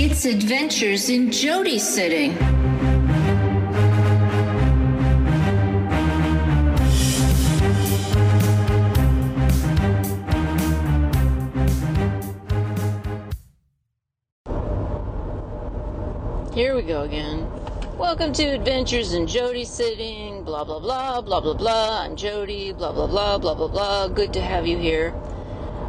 It's Adventures in Jody Sitting. Here we go again. Welcome to Adventures in Jody Sitting, blah blah blah, blah blah blah. I'm Jody, blah blah blah, blah blah blah. Good to have you here.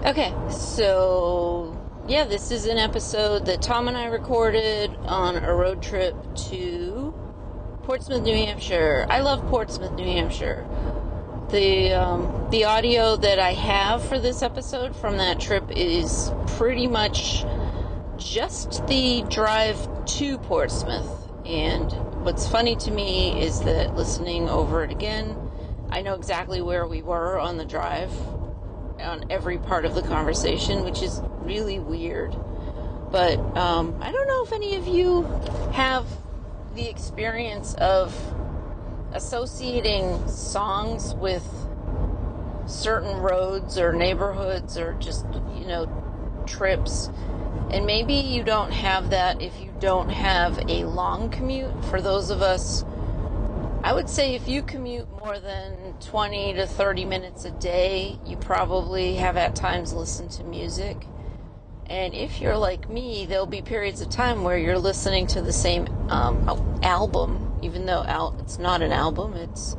Okay, so yeah, this is an episode that Tom and I recorded on a road trip to Portsmouth, New Hampshire. I love Portsmouth, New Hampshire. The um, the audio that I have for this episode from that trip is pretty much just the drive to Portsmouth. And what's funny to me is that listening over it again, I know exactly where we were on the drive on every part of the conversation, which is really weird. But um, I don't know if any of you have the experience of associating songs with certain roads or neighborhoods or just, you know, trips. And maybe you don't have that if you don't have a long commute. For those of us, I would say if you commute more than 20 to 30 minutes a day, you probably have at times listened to music. And if you're like me, there'll be periods of time where you're listening to the same um, album, even though al- it's not an album, it's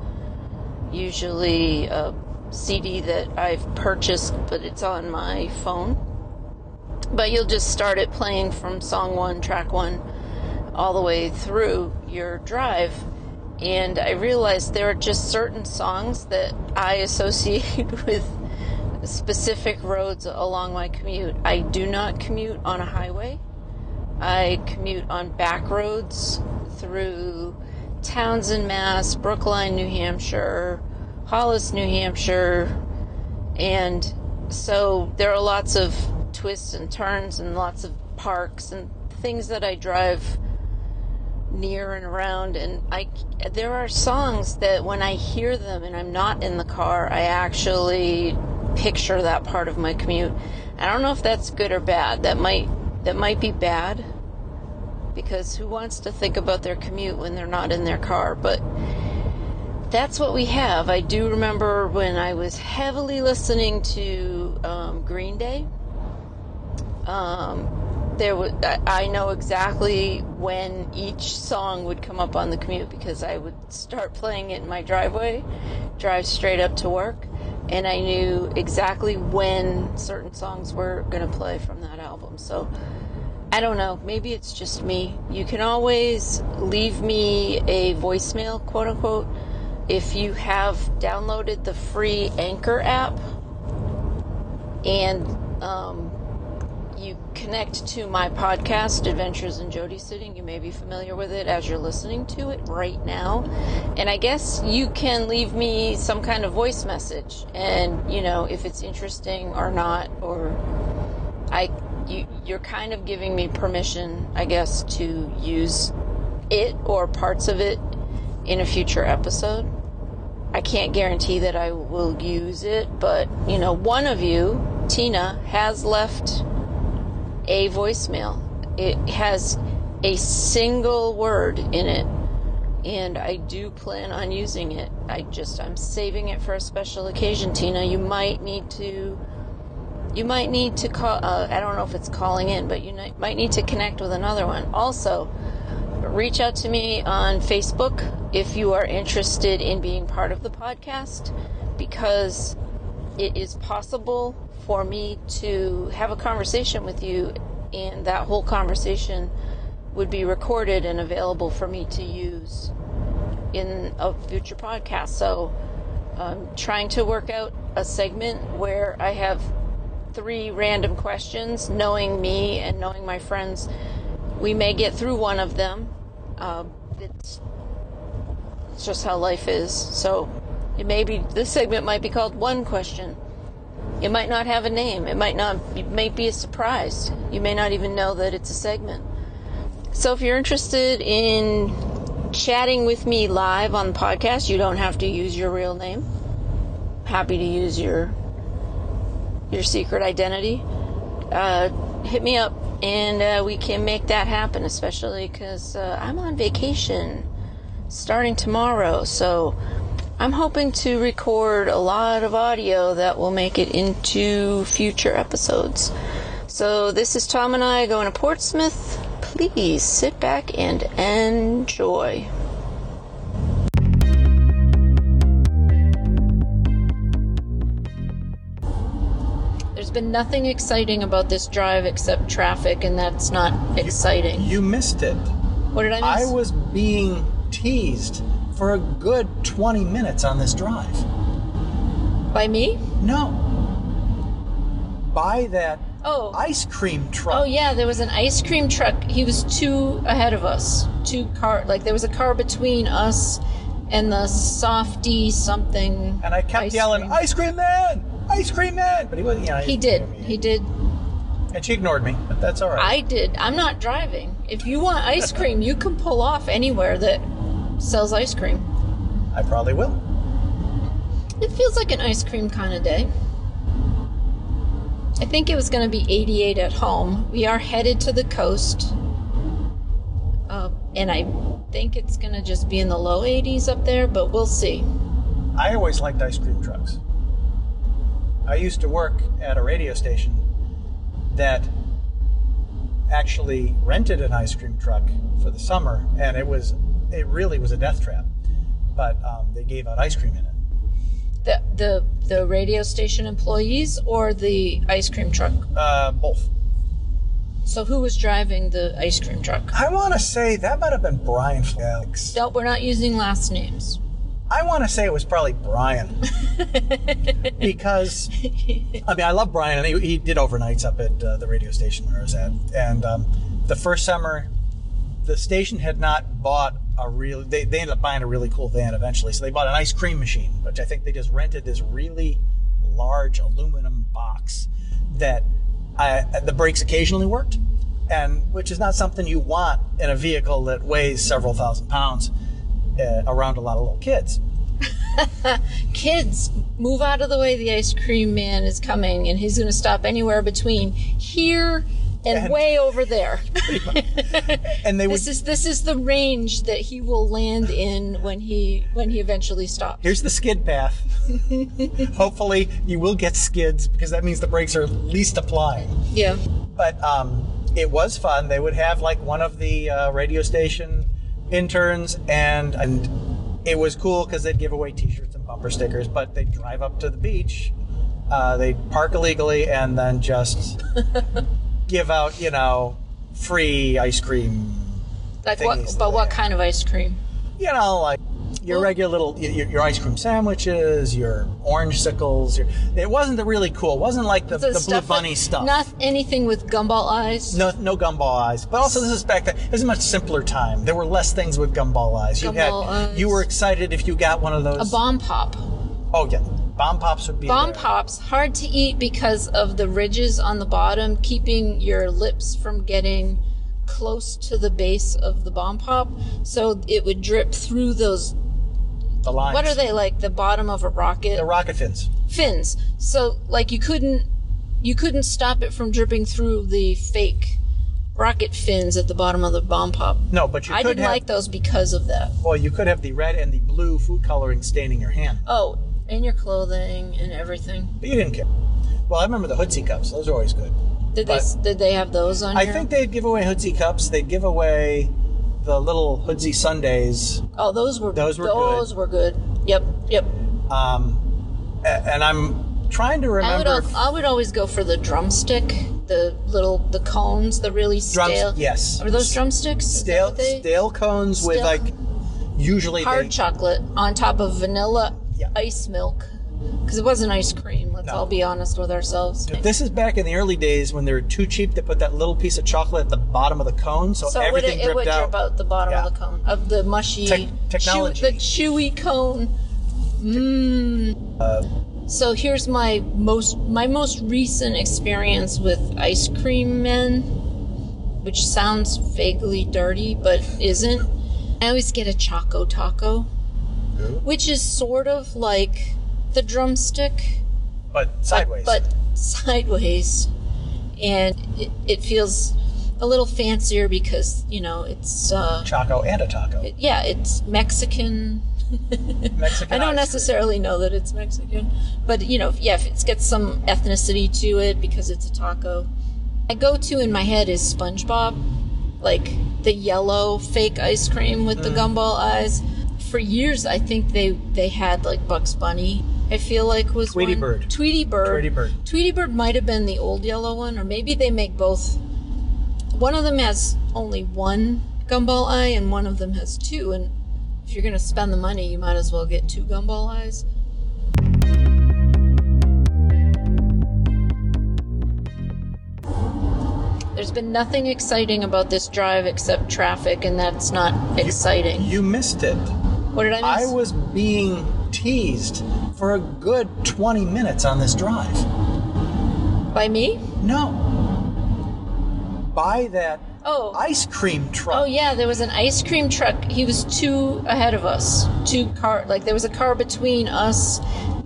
usually a CD that I've purchased, but it's on my phone. But you'll just start it playing from song one, track one, all the way through your drive. And I realized there are just certain songs that I associate with specific roads along my commute. I do not commute on a highway. I commute on back roads through Townsend, Mass, Brookline, New Hampshire, Hollis, New Hampshire, and so there are lots of twists and turns and lots of parks and things that I drive near and around and I there are songs that when I hear them and I'm not in the car I actually picture that part of my commute. I don't know if that's good or bad. That might that might be bad because who wants to think about their commute when they're not in their car, but that's what we have. I do remember when I was heavily listening to um, Green Day. Um, there was, I know exactly when each song would come up on the commute because I would start playing it in my driveway, drive straight up to work, and I knew exactly when certain songs were going to play from that album. So I don't know. Maybe it's just me. You can always leave me a voicemail, quote unquote, if you have downloaded the free Anchor app and um, you connect to my podcast, Adventures in Jody Sitting. You may be familiar with it as you're listening to it right now. And I guess you can leave me some kind of voice message. And, you know, if it's interesting or not, or I, you, you're kind of giving me permission, I guess, to use it or parts of it in a future episode. I can't guarantee that I will use it, but, you know, one of you, Tina, has left a voicemail. It has a single word in it, and I do plan on using it. I just I'm saving it for a special occasion, Tina. You might need to. You might need to call. Uh, I don't know if it's calling in, but you might need to connect with another one. Also, reach out to me on Facebook if you are interested in being part of the podcast, because it is possible for me to have a conversation with you, and that whole conversation would be recorded and available for me to use in a future podcast. So I'm trying to work out a segment where I have three random questions, knowing me and knowing my friends. We may get through one of them. Uh, it's, it's just how life is. So it may be this segment might be called one question it might not have a name. It might not. It may be a surprise. You may not even know that it's a segment. So if you're interested in chatting with me live on the podcast, you don't have to use your real name. Happy to use your your secret identity. Uh, hit me up and uh, we can make that happen, especially because uh, I'm on vacation starting tomorrow. So I'm hoping to record a lot of audio that will make it into future episodes. So this is Tom and I going to Portsmouth. Please sit back and enjoy. There's been nothing exciting about this drive except traffic, and that's not exciting. You missed it. What did I miss? I was being teased for a good 20 minutes on this drive. By me? No. By that Oh. ice cream truck. Oh yeah, there was an ice cream truck. He was two ahead of us. Two car like there was a car between us and the softy something. And I kept ice yelling, cream. "Ice cream man! Ice cream man!" But he was, you know, He did. He did. And she ignored me, but that's all right. I did. I'm not driving. If you want ice cream, you can pull off anywhere that sells ice cream. I probably will. It feels like an ice cream kind of day. I think it was going to be 88 at home. We are headed to the coast. Uh, and I think it's going to just be in the low 80s up there, but we'll see. I always liked ice cream trucks. I used to work at a radio station that actually rented an ice cream truck for the summer, and it was it really was a death trap. But um, they gave out ice cream in it. The, the, the radio station employees or the ice cream truck? Uh, both. So who was driving the ice cream truck? I want to say that might have been Brian Flex. Nope, we're not using last names. I want to say it was probably Brian because I mean I love Brian and he, he did overnights up at uh, the radio station where I was at, and um, the first summer the station had not bought a real they, they ended up buying a really cool van eventually so they bought an ice cream machine which I think they just rented this really large aluminum box that I, the brakes occasionally worked and which is not something you want in a vehicle that weighs several thousand pounds uh, around a lot of little kids. Kids, move out of the way. The ice cream man is coming, and he's going to stop anywhere between here and, And- way over there. And they would this is this is the range that he will land in when he when he eventually stops. here's the skid path. Hopefully you will get skids because that means the brakes are least applying. yeah. But um, it was fun. They would have like one of the uh, radio station interns, and and it was cool because they'd give away T-shirts and bumper stickers. But they'd drive up to the beach, uh, they'd park illegally, and then just give out you know free ice cream. Like what? But that what kind of ice cream? you know, like your Well- regular little your, your ice cream sandwiches, your orange sickles. Your, it wasn't the really cool. It wasn't like the, the, blue stuff bunny with- stuff. Not anything with gumball eyes. no, no gumball eyes. But also, this is back then. It was a much simpler time. There were less things with gumball eyes. You Gumball had, eyes. you were excited if you got one of those. A bomb pop. Oh yeah, bomb pops would be Bomb there. pops hard to eat because of the ridges on the bottom, keeping your lips from getting close to the base of the bomb pop. So it would drip through those. The lines. What are they like? The bottom of a rocket The rocket fins. fins. So like you couldn't you couldn't stop it from dripping through the fake rocket fins at the bottom of the bomb pop. No, but you I could didn't have. like those because of that. well, you could have the red and the blue food coloring staining your hand, Oh, and your clothing and everything. but you didn't care. Well, I remember the Hoodsie cups. Those are always good. Did they did they have those on I here? think they'd give away Hoodsie cups. They'd give away the little Hoodsie Sundays. Oh, those were Those were those good. were good. Yep, yep. Um, and I'm trying to I would remember. al- if- I would always go for the drumstick, the little the cones, the really Drums- stale. yes. Are those drumsticks? Stale, they- stale cones with like usually hard they, chocolate on top of vanilla Yeah. ice milk. Because it wasn't ice cream. Let's No. all be honest with ourselves. This is back in the early days when they were too cheap to put that little piece of chocolate at the bottom of the cone, so, So it would, everything it would dripped out. drip out the bottom Yeah. of the cone of the mushy Tech- technology. chew- the chewy cone. Mmm. Uh, So here's my most my most recent experience with ice cream men, which sounds vaguely dirty but isn't. I always get a choco taco, which is sort of like the drumstick, but sideways. but sideways. and it, it feels a little fancier because you know it's uh, Choco and a taco. yeah, it's Mexican. Mexican I don't ice cream. necessarily know that it's Mexican, but you know, yeah, if it's got some ethnicity to it because it's a taco. My go-to in my head is SpongeBob, like the yellow fake ice cream with Mm. the gumball eyes. For years, I think they they had like Bugs Bunny. I feel like was Tweety one. Bird. Tweety Bird. Tweety Bird. Tweety Bird might have been the old yellow one, or maybe they make both. One of them has only one gumball eye, and one of them has two. And if you're going to spend the money, you might as well get two gumball eyes. There's been nothing exciting about this drive except traffic, and that's not exciting. You missed it. What did I miss? I was being teased for a good 20 minutes on this drive. By me? No. By that Oh. ice cream truck. Oh yeah, there was an ice cream truck. He was two ahead of us. Two car like there was a car between us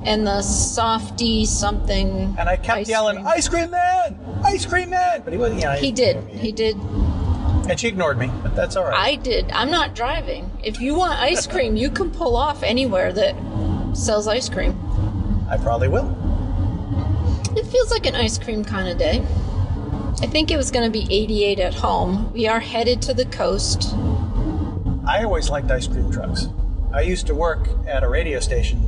and the softy something. And I kept ice yelling, cream. "Ice cream man! Ice cream man!" But he wasn't. know, He did. He did. And she ignored me. But that's all right. I did. I'm not driving. If you want ice cream, you can pull off anywhere that sells ice cream. I probably will. It feels like an ice cream kind of day. I think it was going to be 88 at home. We are headed to the coast. I always liked ice cream trucks. I used to work at a radio station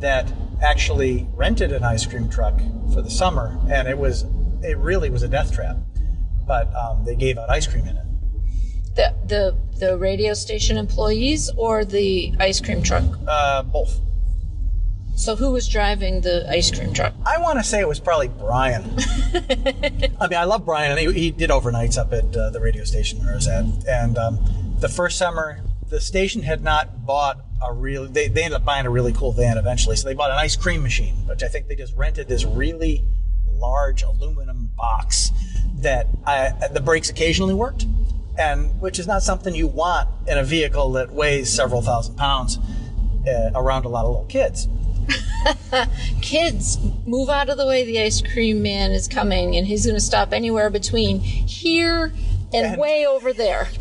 that actually rented an ice cream truck for the summer, and it was it really was a death trap. But um, they gave out ice cream in it. The the the radio station employees or the ice cream truck. Uh, both. So who was driving the ice cream truck? I want to say it was probably Brian. I mean, I love Brian, and he, he did overnights up at uh, the radio station where I was at. And um, the first summer, the station had not bought a really. They, they ended up buying a really cool van eventually, so they bought an ice cream machine, which I think they just rented this really large aluminum box that I, the brakes occasionally worked, and which is not something you want in a vehicle that weighs several thousand pounds uh, around a lot of little kids. Kids, move out of the way. The ice cream man is coming, and he's going to stop anywhere between here and, And- way over there.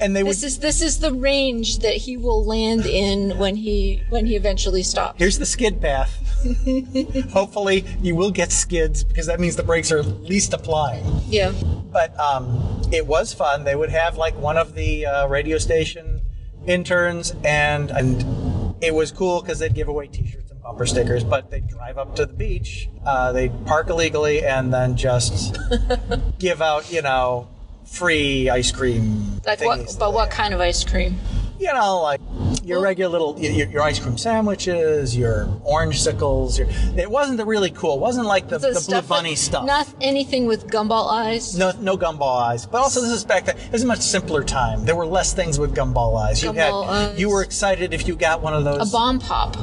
And they would this is this is the range that he will land in when he when he eventually stops. Here's the skid path. Hopefully, you will get skids because that means the brakes are least applying. Yeah. But um, it was fun. They would have like one of the uh, radio station interns, and and it was cool because they'd give away T-shirts and bumper stickers. But they'd drive up to the beach, uh, they'd park illegally, and then just give out, you know, free ice cream. Like what? But what kind of ice cream? you know, like your regular little your, your ice cream sandwiches, your orange sickles. Your, it wasn't the really cool. It wasn't like the, the, blue stuff bunny stuff. Not anything with gumball eyes. no, no gumball eyes. But also, this is back then. It was a much simpler time. There were less things with gumball eyes. You Gumball had, eyes. you were excited if you got one of those. A bomb pop.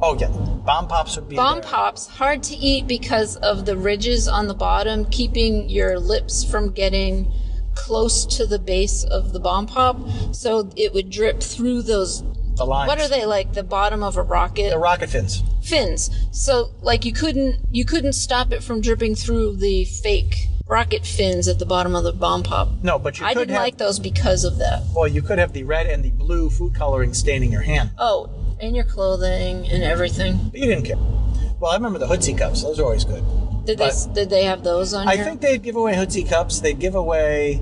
Oh yeah, bomb pops would be Bomb there. pops hard to eat because of the ridges on the bottom, keeping your lips from getting close to the base of the bomb pop. So it would drip through those. The lines. What are they like? The bottom of a rocket The rocket fins. fins. So like you couldn't you couldn't stop it from dripping through the fake rocket fins at the bottom of the bomb pop. No, but you I didn't have. like those because of that. well, you could have the red and the blue food coloring staining your hand, Oh, and your clothing and everything. but you didn't care. Well, I remember the hoodsie cups. Those are always good. Did they did they have those on I here? think they'd give away hoodsie cups. They'd give away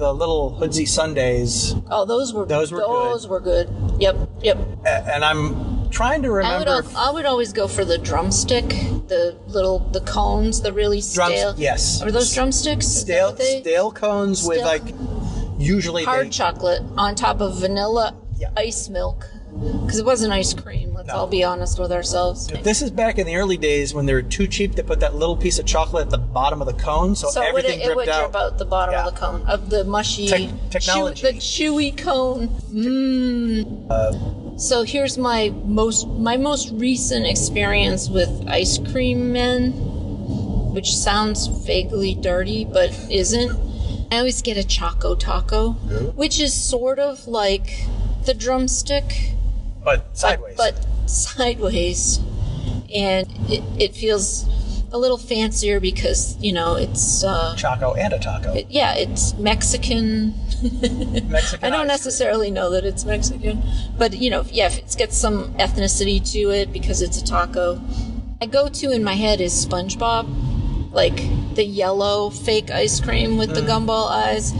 the little hoodsie Sundays, Oh, those were Those were good. those were good. Yep, yep. A- and I'm trying to I would remember. al- if- I would always go for the drumstick, the little the cones, the really Drums- stale. yes. Are those drumsticks? Stale, they- stale cones with like usually hard they, chocolate on top of vanilla Yeah. ice milk. Because it wasn't ice cream. Let's all be honest with ourselves. This is back in the early days when they were too cheap to put that little piece of chocolate at the bottom of the cone, so, So it would, everything it would dripped out. drip out the bottom Yeah. of the cone of the mushy Tech- technology. chew- the chewy cone. Mmm. Uh, so here's my most my most recent experience with ice cream men, which sounds vaguely dirty but isn't. I always get a choco taco, which is sort of like the drumstick, but sideways. but sideways, and it, it feels a little fancier because you know it's uh, Choco and a taco. it- yeah, it's Mexican. Mexican. I don't necessarily know that it's Mexican, but you know, yeah, if it's got some ethnicity to it because it's a taco. I go to in my head is SpongeBob, like the yellow fake ice cream with Mm. the gumball eyes.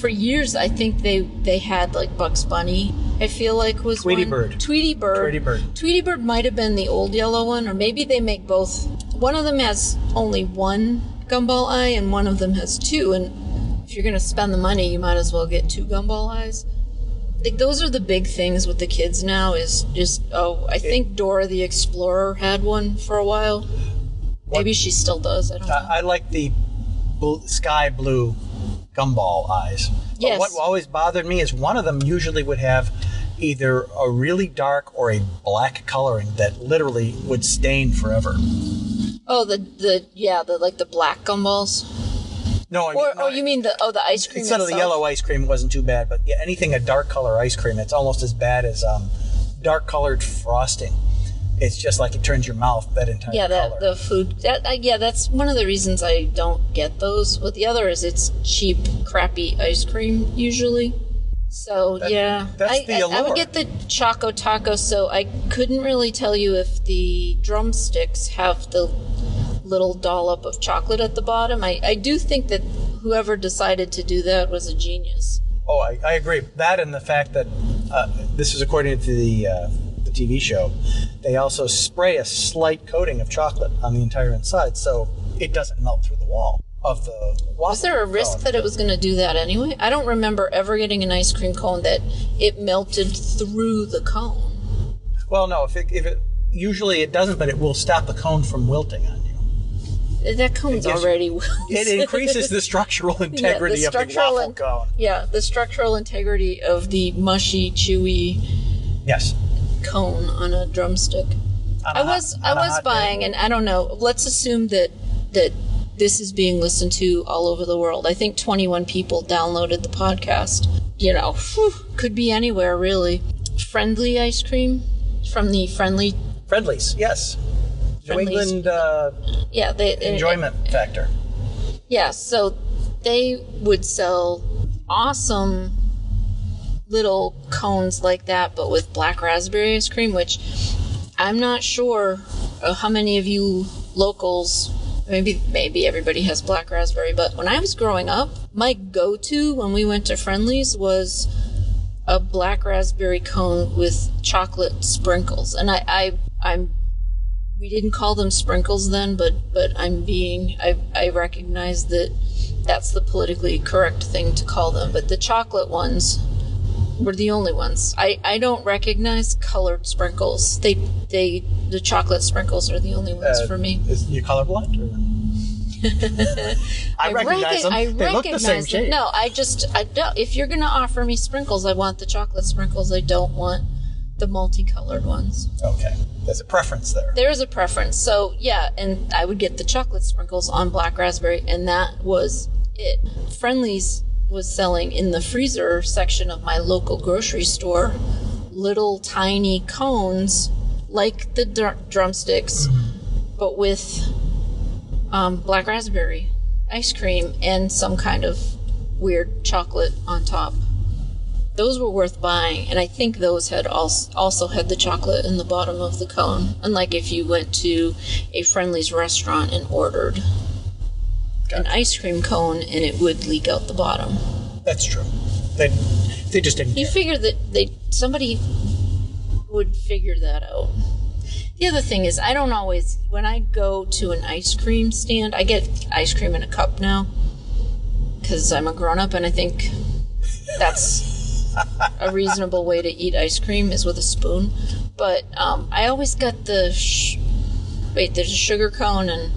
For years, I think they they had like Bugs Bunny. I feel like was Tweety one. Bird. Tweety Bird. Tweety Bird. Tweety Bird might have been the old yellow one, or maybe they make both. One of them has only one gumball eye, and one of them has two. And if you're going to spend the money, you might as well get two gumball eyes. Like those are the big things with the kids now. Is just oh, I think Dora the Explorer had one for a while. Maybe she still does. I don't know. I, I like the bl- sky blue gumball eyes. But Yes. what always bothered me is one of them usually would have either a really dark or a black coloring that literally would stain forever. oh, the the yeah, the like the black gumballs. No, I mean, Or no, oh, you mean the oh the ice cream instead of the yellow ice cream wasn't too bad, but yeah, anything a dark color ice cream, it's almost as bad as um, dark colored frosting. It's just like it turns your mouth that entire yeah that color. the food that uh, yeah that's one of the reasons i don't get those but the other is it's cheap crappy ice cream usually so yeah. that's I, the I, I would get the choco taco so i couldn't really tell you if the drumsticks have the little dollop of chocolate at the bottom. I, I do think that whoever decided to do that was a genius. Oh, I, I agree. That and the fact that uh, this is according to the uh, the TV show, they also spray a slight coating of chocolate on the entire inside, so it doesn't melt through the wall of the waffle. was there a risk cone. that it was going to do that anyway i don't remember ever getting an ice cream cone that it melted through the cone Well, no. If it, if it usually it doesn't, but it will stop the cone from wilting on you. That cone's already It increases the structural integrity of the structural waffle in- cone. Yeah, the structural integrity of the mushy, chewy Yes. cone on a drumstick. On a I hot- was I was hot day. buying, and I don't know. Let's assume that that this is being listened to all over the world. I think 21 people downloaded the podcast. You know, whew, could be anywhere really. Friendly ice cream from the friendly. Friendlies. Yes. New England uh, Yeah, they enjoyment factor. Yeah, so they would sell awesome little cones like that, but with black raspberry ice cream, which I'm not sure how many of you locals. Maybe maybe everybody has black raspberry, but when I was growing up, my go-to when we went to Friendlies was a black raspberry cone with chocolate sprinkles, and I, I I'm we didn't call them sprinkles then, but but I'm being I I recognize that that's the politically correct thing to call them. But the chocolate ones were the only ones. I I don't recognize colored sprinkles. They they the chocolate sprinkles are the only ones Uh, for me. Is you colorblind? Or? I, recognize recog- them. I they look the same shape. No, I just I don't. If you're gonna offer me sprinkles, I want the chocolate sprinkles. I don't want the multicolored ones. Okay. There's a preference there. There is a preference. So yeah, and I would get the chocolate sprinkles on black raspberry, and that was it. Friendlies was selling in the freezer section of my local grocery store little tiny cones like the dr- drumsticks, but with um, black raspberry ice cream and some kind of weird chocolate on top. Those were worth buying, and I think those had also also had the chocolate in the bottom of the cone. Unlike if you went to a Friendly's restaurant and ordered an ice cream cone, and it would leak out the bottom. That's true. They they just didn't. You care. figure that they somebody would figure that out. The other thing is, I don't always when I go to an ice cream stand, I get ice cream in a cup now because I'm a grown up, and I think that's a reasonable way to eat ice cream is with a spoon. But um, I always got the sh- wait. There's a sugar cone and.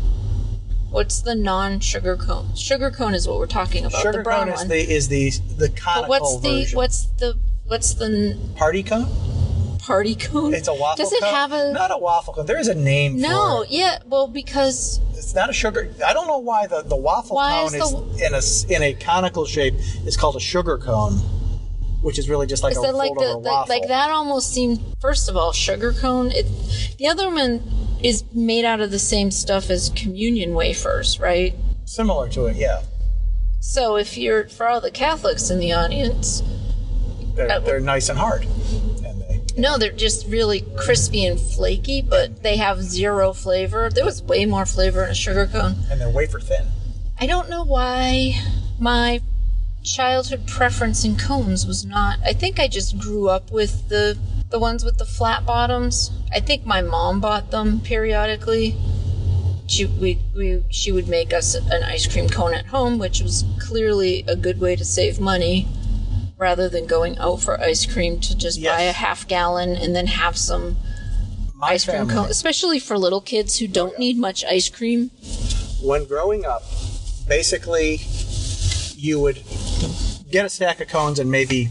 What's the non-sugar cone? Sugar cone is what we're talking about. Sugar the brown cone is one. the is the the conical But what's the version. what's the what's the party cone? party cone? It's a waffle cone. Does it cone. have a not a waffle cone? There is a name no? for it. No. Yeah, well, because It's not a sugar. I don't know why the, the waffle Why cone is is, the- in a in a conical shape. It's called a sugar cone, which is really just like is a that like the, like that almost seemed first of all sugar cone. It the other one is made out of the same stuff as communion wafers, right? Similar to it, yeah. So if you're for all the Catholics in the audience, They're, they're nice and hard. And they, no, they're just really crispy and flaky, but they have zero flavor. There was way more flavor in a sugar cone. and they're wafer thin. I don't know why my childhood preference in cones was not. I think I just grew up with the the ones with the flat bottoms. I think my mom bought them periodically. She we, we she would make us an ice cream cone at home, which was clearly a good way to save money rather than going out for ice cream to just Yes. buy a half gallon and then have some My ice cream family, cone, especially for little kids who don't oh, need much ice cream. when growing up, basically, you would get a stack of cones and maybe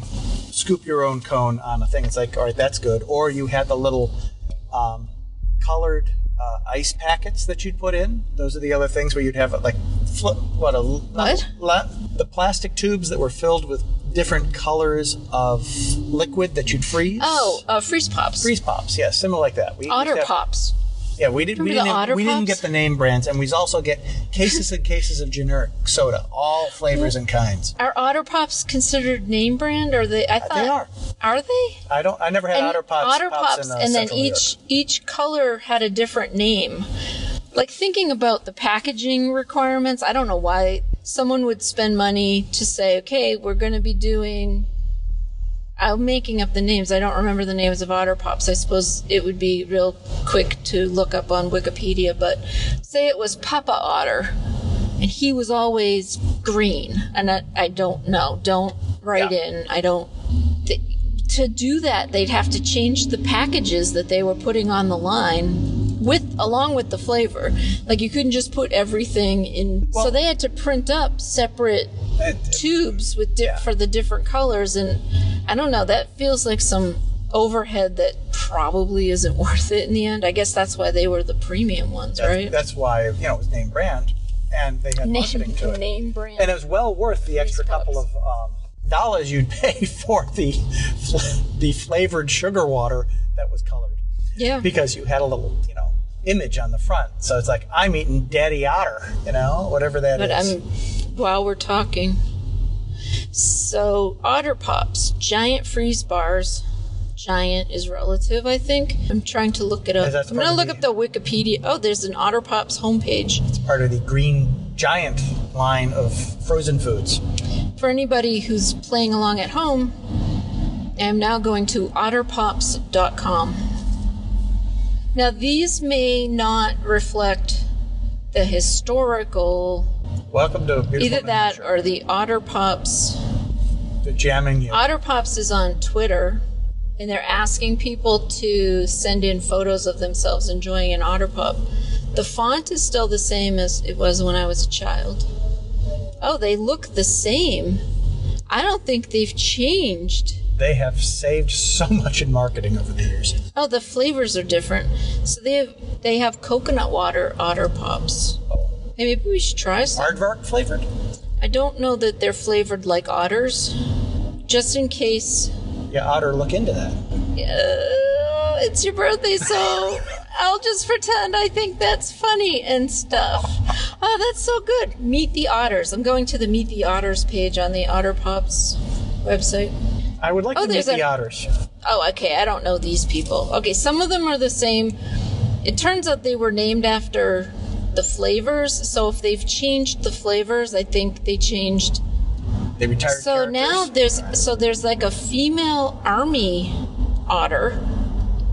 scoop your own cone on a thing. It's like, all right, that's good. Or you had the little um, colored uh, ice packets that you'd put in. Those are the other things where you'd have like, fl- what a What? La- the plastic tubes that were filled with different colors of liquid that you'd freeze. Oh, uh, freeze pops. Freeze pops, yeah, similar like that. We Otter pops. Yeah, we didn't. We didn't. We didn't get the name brands, and we also get cases and cases of generic soda, all flavors and kinds. Are Otter Pops considered name brand, or they? I thought they are. Are they? I don't. I never had And Otter Pops. Otter Pops, in, uh, and then Central each each color had a different name. Like thinking about the packaging requirements, I don't know why someone would spend money to say, okay, we're going to be doing. I'm making up the names. I don't remember the names of Otter Pops. I suppose it would be real quick to look up on Wikipedia, but say it was Papa Otter, and he was always green, and I, I don't know. Don't write Yeah. in. I don't th- to do that they'd have to change the packages that they were putting on the line with along with the flavor. Like you couldn't just put everything in. So they had to print up separate It- tubes with di- Yeah. for the different colors and i don't know that feels like some overhead that probably isn't worth it in the end. I guess that's why they were the premium ones that's, right? that's why you know it was named brand, and they had marketing name, to it, name brand. And it was well worth the extra Freeze couple of um, dollars you'd pay for the the flavored sugar water that was colored. Yeah. Because you had a little you know image on the front. So it's like I'm eating Daddy Otter, you know, whatever that is. But I'm while we're talking. So Otter Pops, giant freeze bars. Giant is relative, I think. I'm trying to look it up. I'm gonna look the- up the Wikipedia. Oh, there's an Otter Pops homepage. It's part of the Green Giant line of frozen foods. For anybody who's playing along at home, I am now going to otterpops.com. Now, these may not reflect the historical, Welcome to beautiful either that Hampshire. or the Otter Pops the jamming you. Otter Pops is on Twitter, and they're asking people to send in photos of themselves enjoying an Otter Pop. The font is still the same as it was when I was a child. Oh, they look the same. I don't think they've changed. They have saved so much in marketing over the years. Oh, the flavors are different. So they have they have coconut water Otter Pops. Hey, maybe we should try some. Aardvark flavored? I don't know that they're flavored like otters. Just in case Yeah, Otter, look into that. uh, it's your birthday, so I'll just pretend I think that's funny and stuff. Oh, that's so good. Meet the Otters. I'm going to the Meet the Otters page on the Otter Pops website. I would like Oh, to meet the a- otters. Oh, okay. I don't know these people. Okay, some of them are the same. It turns out they were named after the flavors. So if they've changed the flavors, I think they changed They retired so now there's so there's like a female army otter,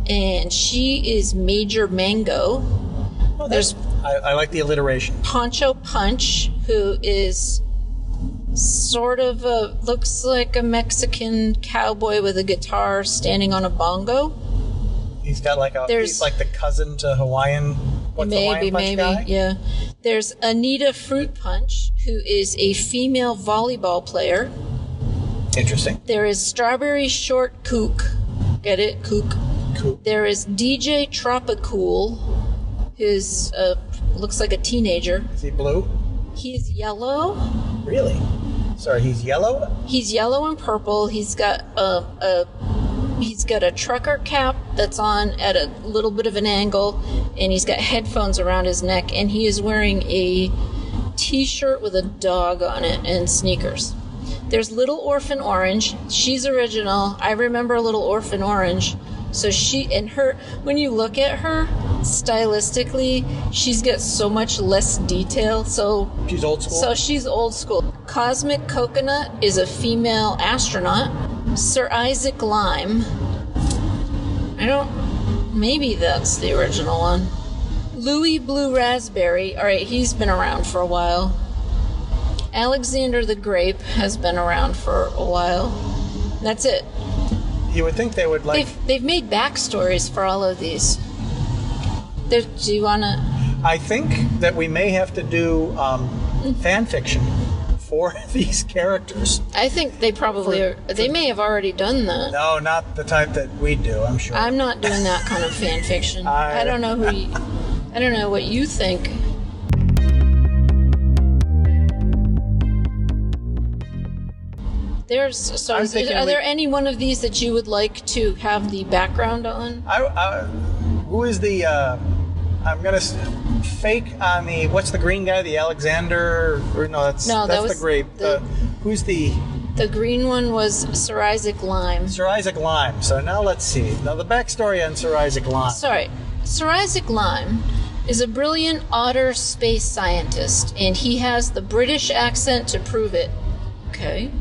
and she is Major Mango. Oh, there's- I, I like the alliteration. Poncho Punch, who is sort of a looks like a Mexican cowboy with a guitar standing on a bongo. He's got like a There's- he's like the cousin to Hawaiian. What's maybe, Hawaiian maybe, guy? yeah. There's Anita Fruit Punch, who is a female volleyball player. Interesting. There is Strawberry Short Kook. Get it? Kook. Cool. There is DJ Tropicool, who's uh, looks like a teenager. Is he blue? He's yellow. Really? Sorry, he's yellow. He's yellow and purple. He's got a, a he's got a trucker cap that's on at a little bit of an angle, and he's got headphones around his neck, and he is wearing a t-shirt with a dog on it and sneakers. There's Little Orphan Orange. She's original. I remember Little Orphan Orange. So she and her when you look at her stylistically, she's got so much less detail. So She's old school. so she's old school. Cosmic Coconut is a female astronaut. Sir Isaac Lime. I don't. Maybe that's the original one. Louis Blue Raspberry. All right, he's been around for a while. Alexander the Grape has been around for a while. That's it. You would think they would like. They've they've made backstories for all of these. There, do you wanna? I think that we may have to do um, fan fiction for these characters. I think they probably are. They may have already done that. No, not the type that we do. I'm sure. I'm not doing that kind of fan fiction. I- I don't know who. You, I don't know what you think. There's so. Is, are we- there any one of these that you would like to have the background on? I, I, who is the? Uh, I'm gonna fake on the. What's the green guy? The Alexander? Or no, that's No, that that's was the grape. the- The, who's the The green one was Sir Isaac Lime. Sir Isaac Lime? So now let's see. Now the backstory on Sir Isaac Lime. Sorry, Sir Isaac Lime is a brilliant otter space scientist, and he has the British accent to prove it. Okay.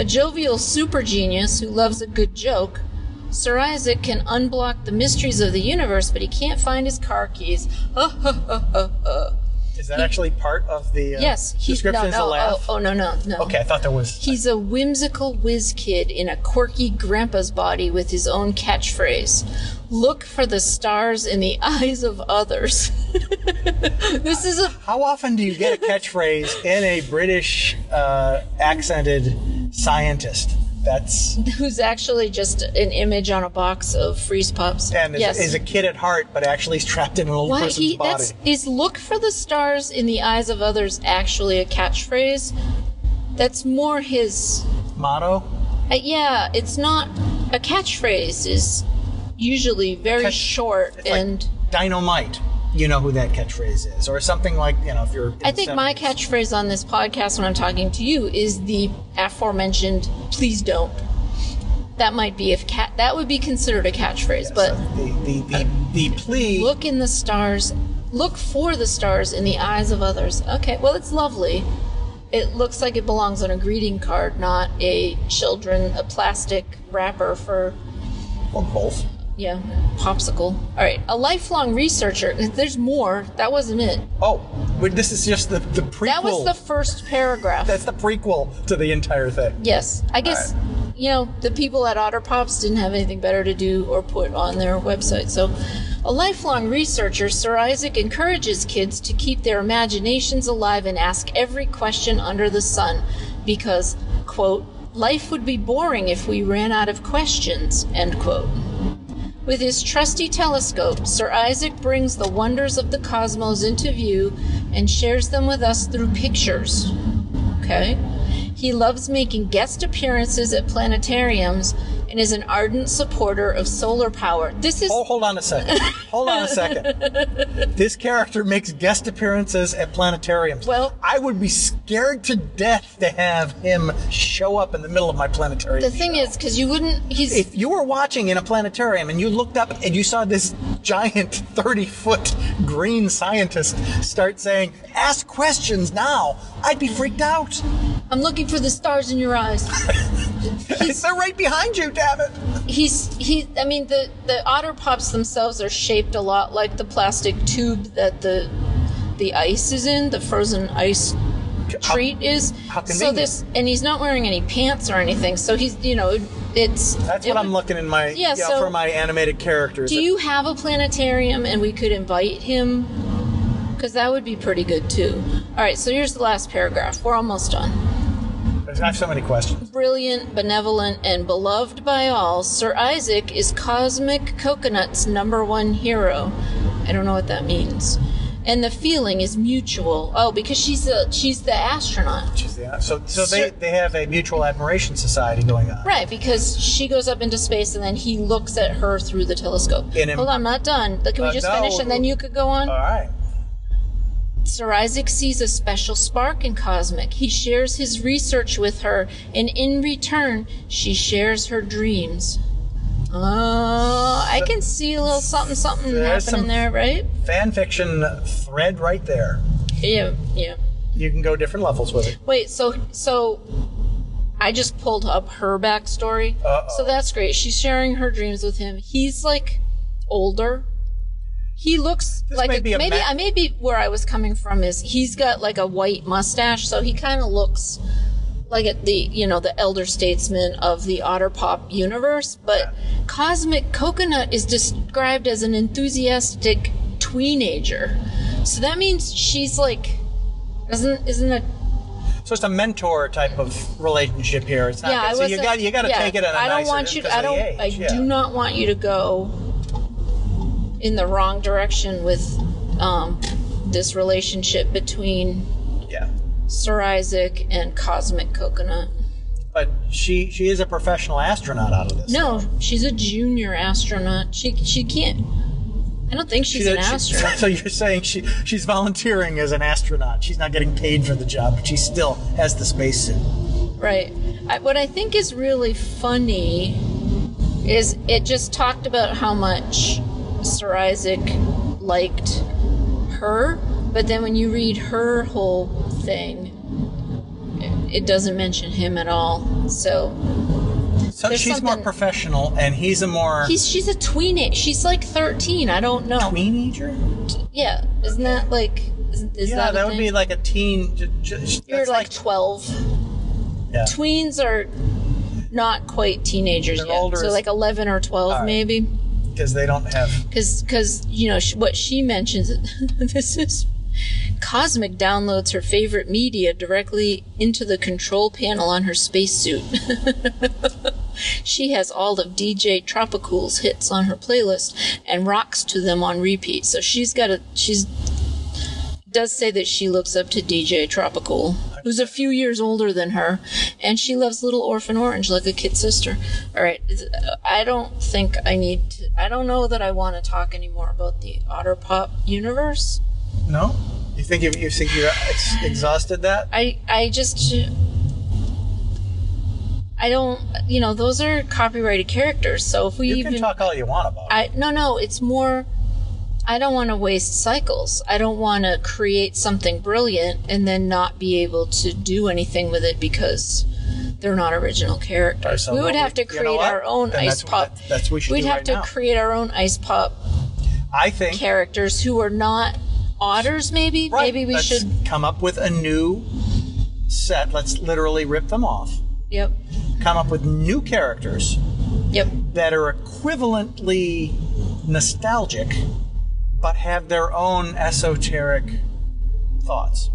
A jovial super genius who loves a good joke, Sir Isaac can unblock the mysteries of the universe, but he can't find his car keys. Is that actually part of the uh, yes, he, description? no, no, a laugh. Oh, oh, no, no, no. Okay, I thought there was. He's a whimsical whiz kid in a quirky grandpa's body with his own catchphrase. Look for the stars in the eyes of others. this is a How often do you get a catchphrase in a British uh, accented scientist? That's who's actually just an image on a box of freeze pops. and is, yes. is a kid at heart, but actually is trapped in an old Why person's he body. is look for the stars in the eyes of others actually a catchphrase? That's more his Motto. uh, yeah, it's not a catchphrase is usually very Catch- short It's like and dynamite. You know who that catchphrase is, or something like you know if you're. I think my catchphrase on this podcast when I'm talking to you is the aforementioned "please don't." That might be if cat that would be considered a catchphrase, but the the the, the plea. look in the stars, look for the stars in the eyes of others. Okay, well it's lovely. It looks like it belongs on a greeting card, not a children a plastic wrapper for or both. Yeah popsicle. All right, a lifelong researcher. There's more. That wasn't it. Oh, but this is just the the prequel. That was the first paragraph. That's the prequel to the entire thing. Yes, I guess you know the people at Otter Pops didn't have anything better to do or put on their website. So, a lifelong researcher, Sir Isaac encourages kids to keep their imaginations alive and ask every question under the sun, because quote life would be boring if we ran out of questions end quote. With his trusty telescope, Sir Isaac brings the wonders of the cosmos into view and shares them with us through pictures. Okay? He loves making guest appearances at planetariums and is an ardent supporter of solar power. This is Oh, hold on a second. Hold on a second. This character makes guest appearances at planetariums. Well- I would be scared to death to have him show up in the middle of my planetarium. the thing show. is because you wouldn't. He's if you were watching in a planetarium and you looked up and you saw this giant 30 foot green scientist start saying, Ask questions now, I'd be freaked out. I'm looking for the stars in your eyes. He's They're right behind you, damn it. he's he. I mean the the otter pops themselves are shaped a lot like the plastic tube that the the ice is in, the frozen ice treat is. how so this and he's not wearing any pants or anything. So he's you know it's That's it what I'm looking in my, Yeah, know, so- for my animated characters. Do you have a planetarium and we could invite him? Because that would be pretty good too. All right, so here's the last paragraph. We're almost done. I have so many questions. Brilliant, benevolent, and beloved by all, Sir Isaac is Cosmic Coconut's number one hero. I don't know what that means. and the feeling is mutual. Oh, because she's the she's the astronaut. She's the- So, so they, they have a mutual admiration society going on. Right, because she goes up into space and then he looks at her through the telescope. Hold on, I'm not done. Can we Uh, just no. finish and then you could go on? All right. Sir Isaac sees a special spark in Cosmic. He shares his research with her, and in return, she shares her dreams. Oh, I can see a little something, something There's happening some- there, right? Fan fiction thread right there. Yeah, yeah. You can go different levels with it. Wait, so so I just pulled up her backstory. Uh-oh. So that's great. She's sharing her dreams with him. He's like older. He looks This like a, a maybe ma- I maybe where I was coming from is he's got like a white mustache, so he kind of looks like at the you know the elder statesman of the otter pop universe. But Cosmic Coconut is described as an enthusiastic teenager, so that means she's like doesn't isn't it So it's a mentor type of relationship here. It's not. yeah, I so you got you got to yeah, take it on a I don't nice want you. because I don't. I yeah. do not want you to go in the wrong direction with um, this relationship between Yeah. Sir Isaac and Cosmic Coconut. But she she is a professional astronaut out of this. No, she's a junior astronaut. She she can't. I don't think she's She- an she- astronaut. So you're saying she she's volunteering as an astronaut. She's not getting paid for the job, but she still has the spacesuit. Right. I, what I think is really funny is it just talked about how much Sir Isaac liked her, but then when you read her whole thing, it, doesn't mention him at all. So So she's more professional, and he's a more he's she's a tween. She's like thirteen. I don't know. teenager. Yeah, isn't that like? Is, is Yeah, that, that, would be like a teen. j- j- You're that's like twelve. yeah. Tweens are not quite teenagers They're yet. older So like eleven or twelve, right. maybe. Because they don't have. because because you know sh- what she mentions this is cosmic downloads her favorite media directly into the control panel on her spacesuit she has all of dj tropicool's hits on her playlist and rocks to them on repeat so she's got a she's does say that she looks up to DJ Tropical, who's a few years older than her, and she loves Little Orphan Orange like a kid sister. All right, uh, I don't think I need to. I don't know that I want to talk anymore about the Otter Pop universe. No, you think you, you think you ex- exhausted that? I I just I don't. You know, those are copyrighted characters. So if we You even can talk all you want about it. I no no, it's more I don't want to waste cycles. I don't want to create something brilliant and then not be able to do anything with it because they're not original characters. So we would have to you know create our own Then ice that's pop. that- that's what we should do. We'd do have right to now. create our own ice pop I think characters who are not otters. Maybe Right, maybe we let's should. come up with a new set. Let's literally rip them off. Yep. Come up with new characters Yep. that are equivalently nostalgic, but have their own esoteric thoughts.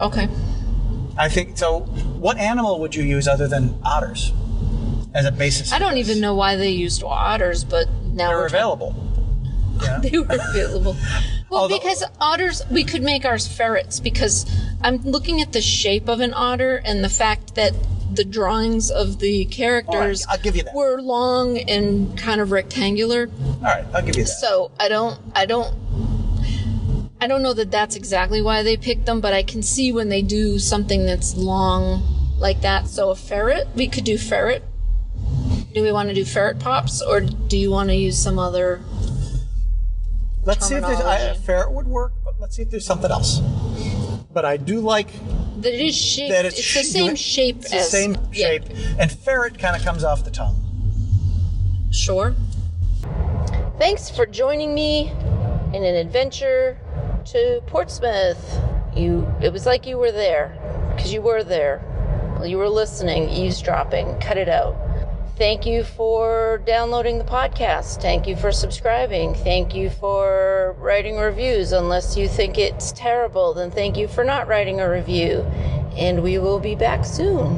Okay. I think so. What animal would you use other than otters as a basis? I don't this? even know why they used otters, but now They're we're available. Yeah. they were available. Well, Although- because otters, we could make ours ferrets because I'm looking at the shape of an otter and the fact that the drawings of the characters right, I'll give you that. were long and kind of rectangular. All right, I'll give you that. So I don't, I don't, I don't know that that's exactly why they picked them, but I can see when they do something that's long like that. So a ferret, we could do ferret. Do we want to do ferret pops, or do you want to use some other? let's see if there's I, terminology. ferret would work, but let's see if there's something else. But I do like That it is shaped. that it's, it's, the sh- same you- shape It's the as same yeah, shape, and ferret kind of comes off the tongue. Sure. Thanks for joining me in an adventure to Portsmouth. You, it was like you were there, because you were there. Well, you were listening, eavesdropping. Cut it out. Thank you for downloading the podcast. Thank you for subscribing. Thank you for writing reviews. Unless you think it's terrible, then thank you for not writing a review. And we will be back soon.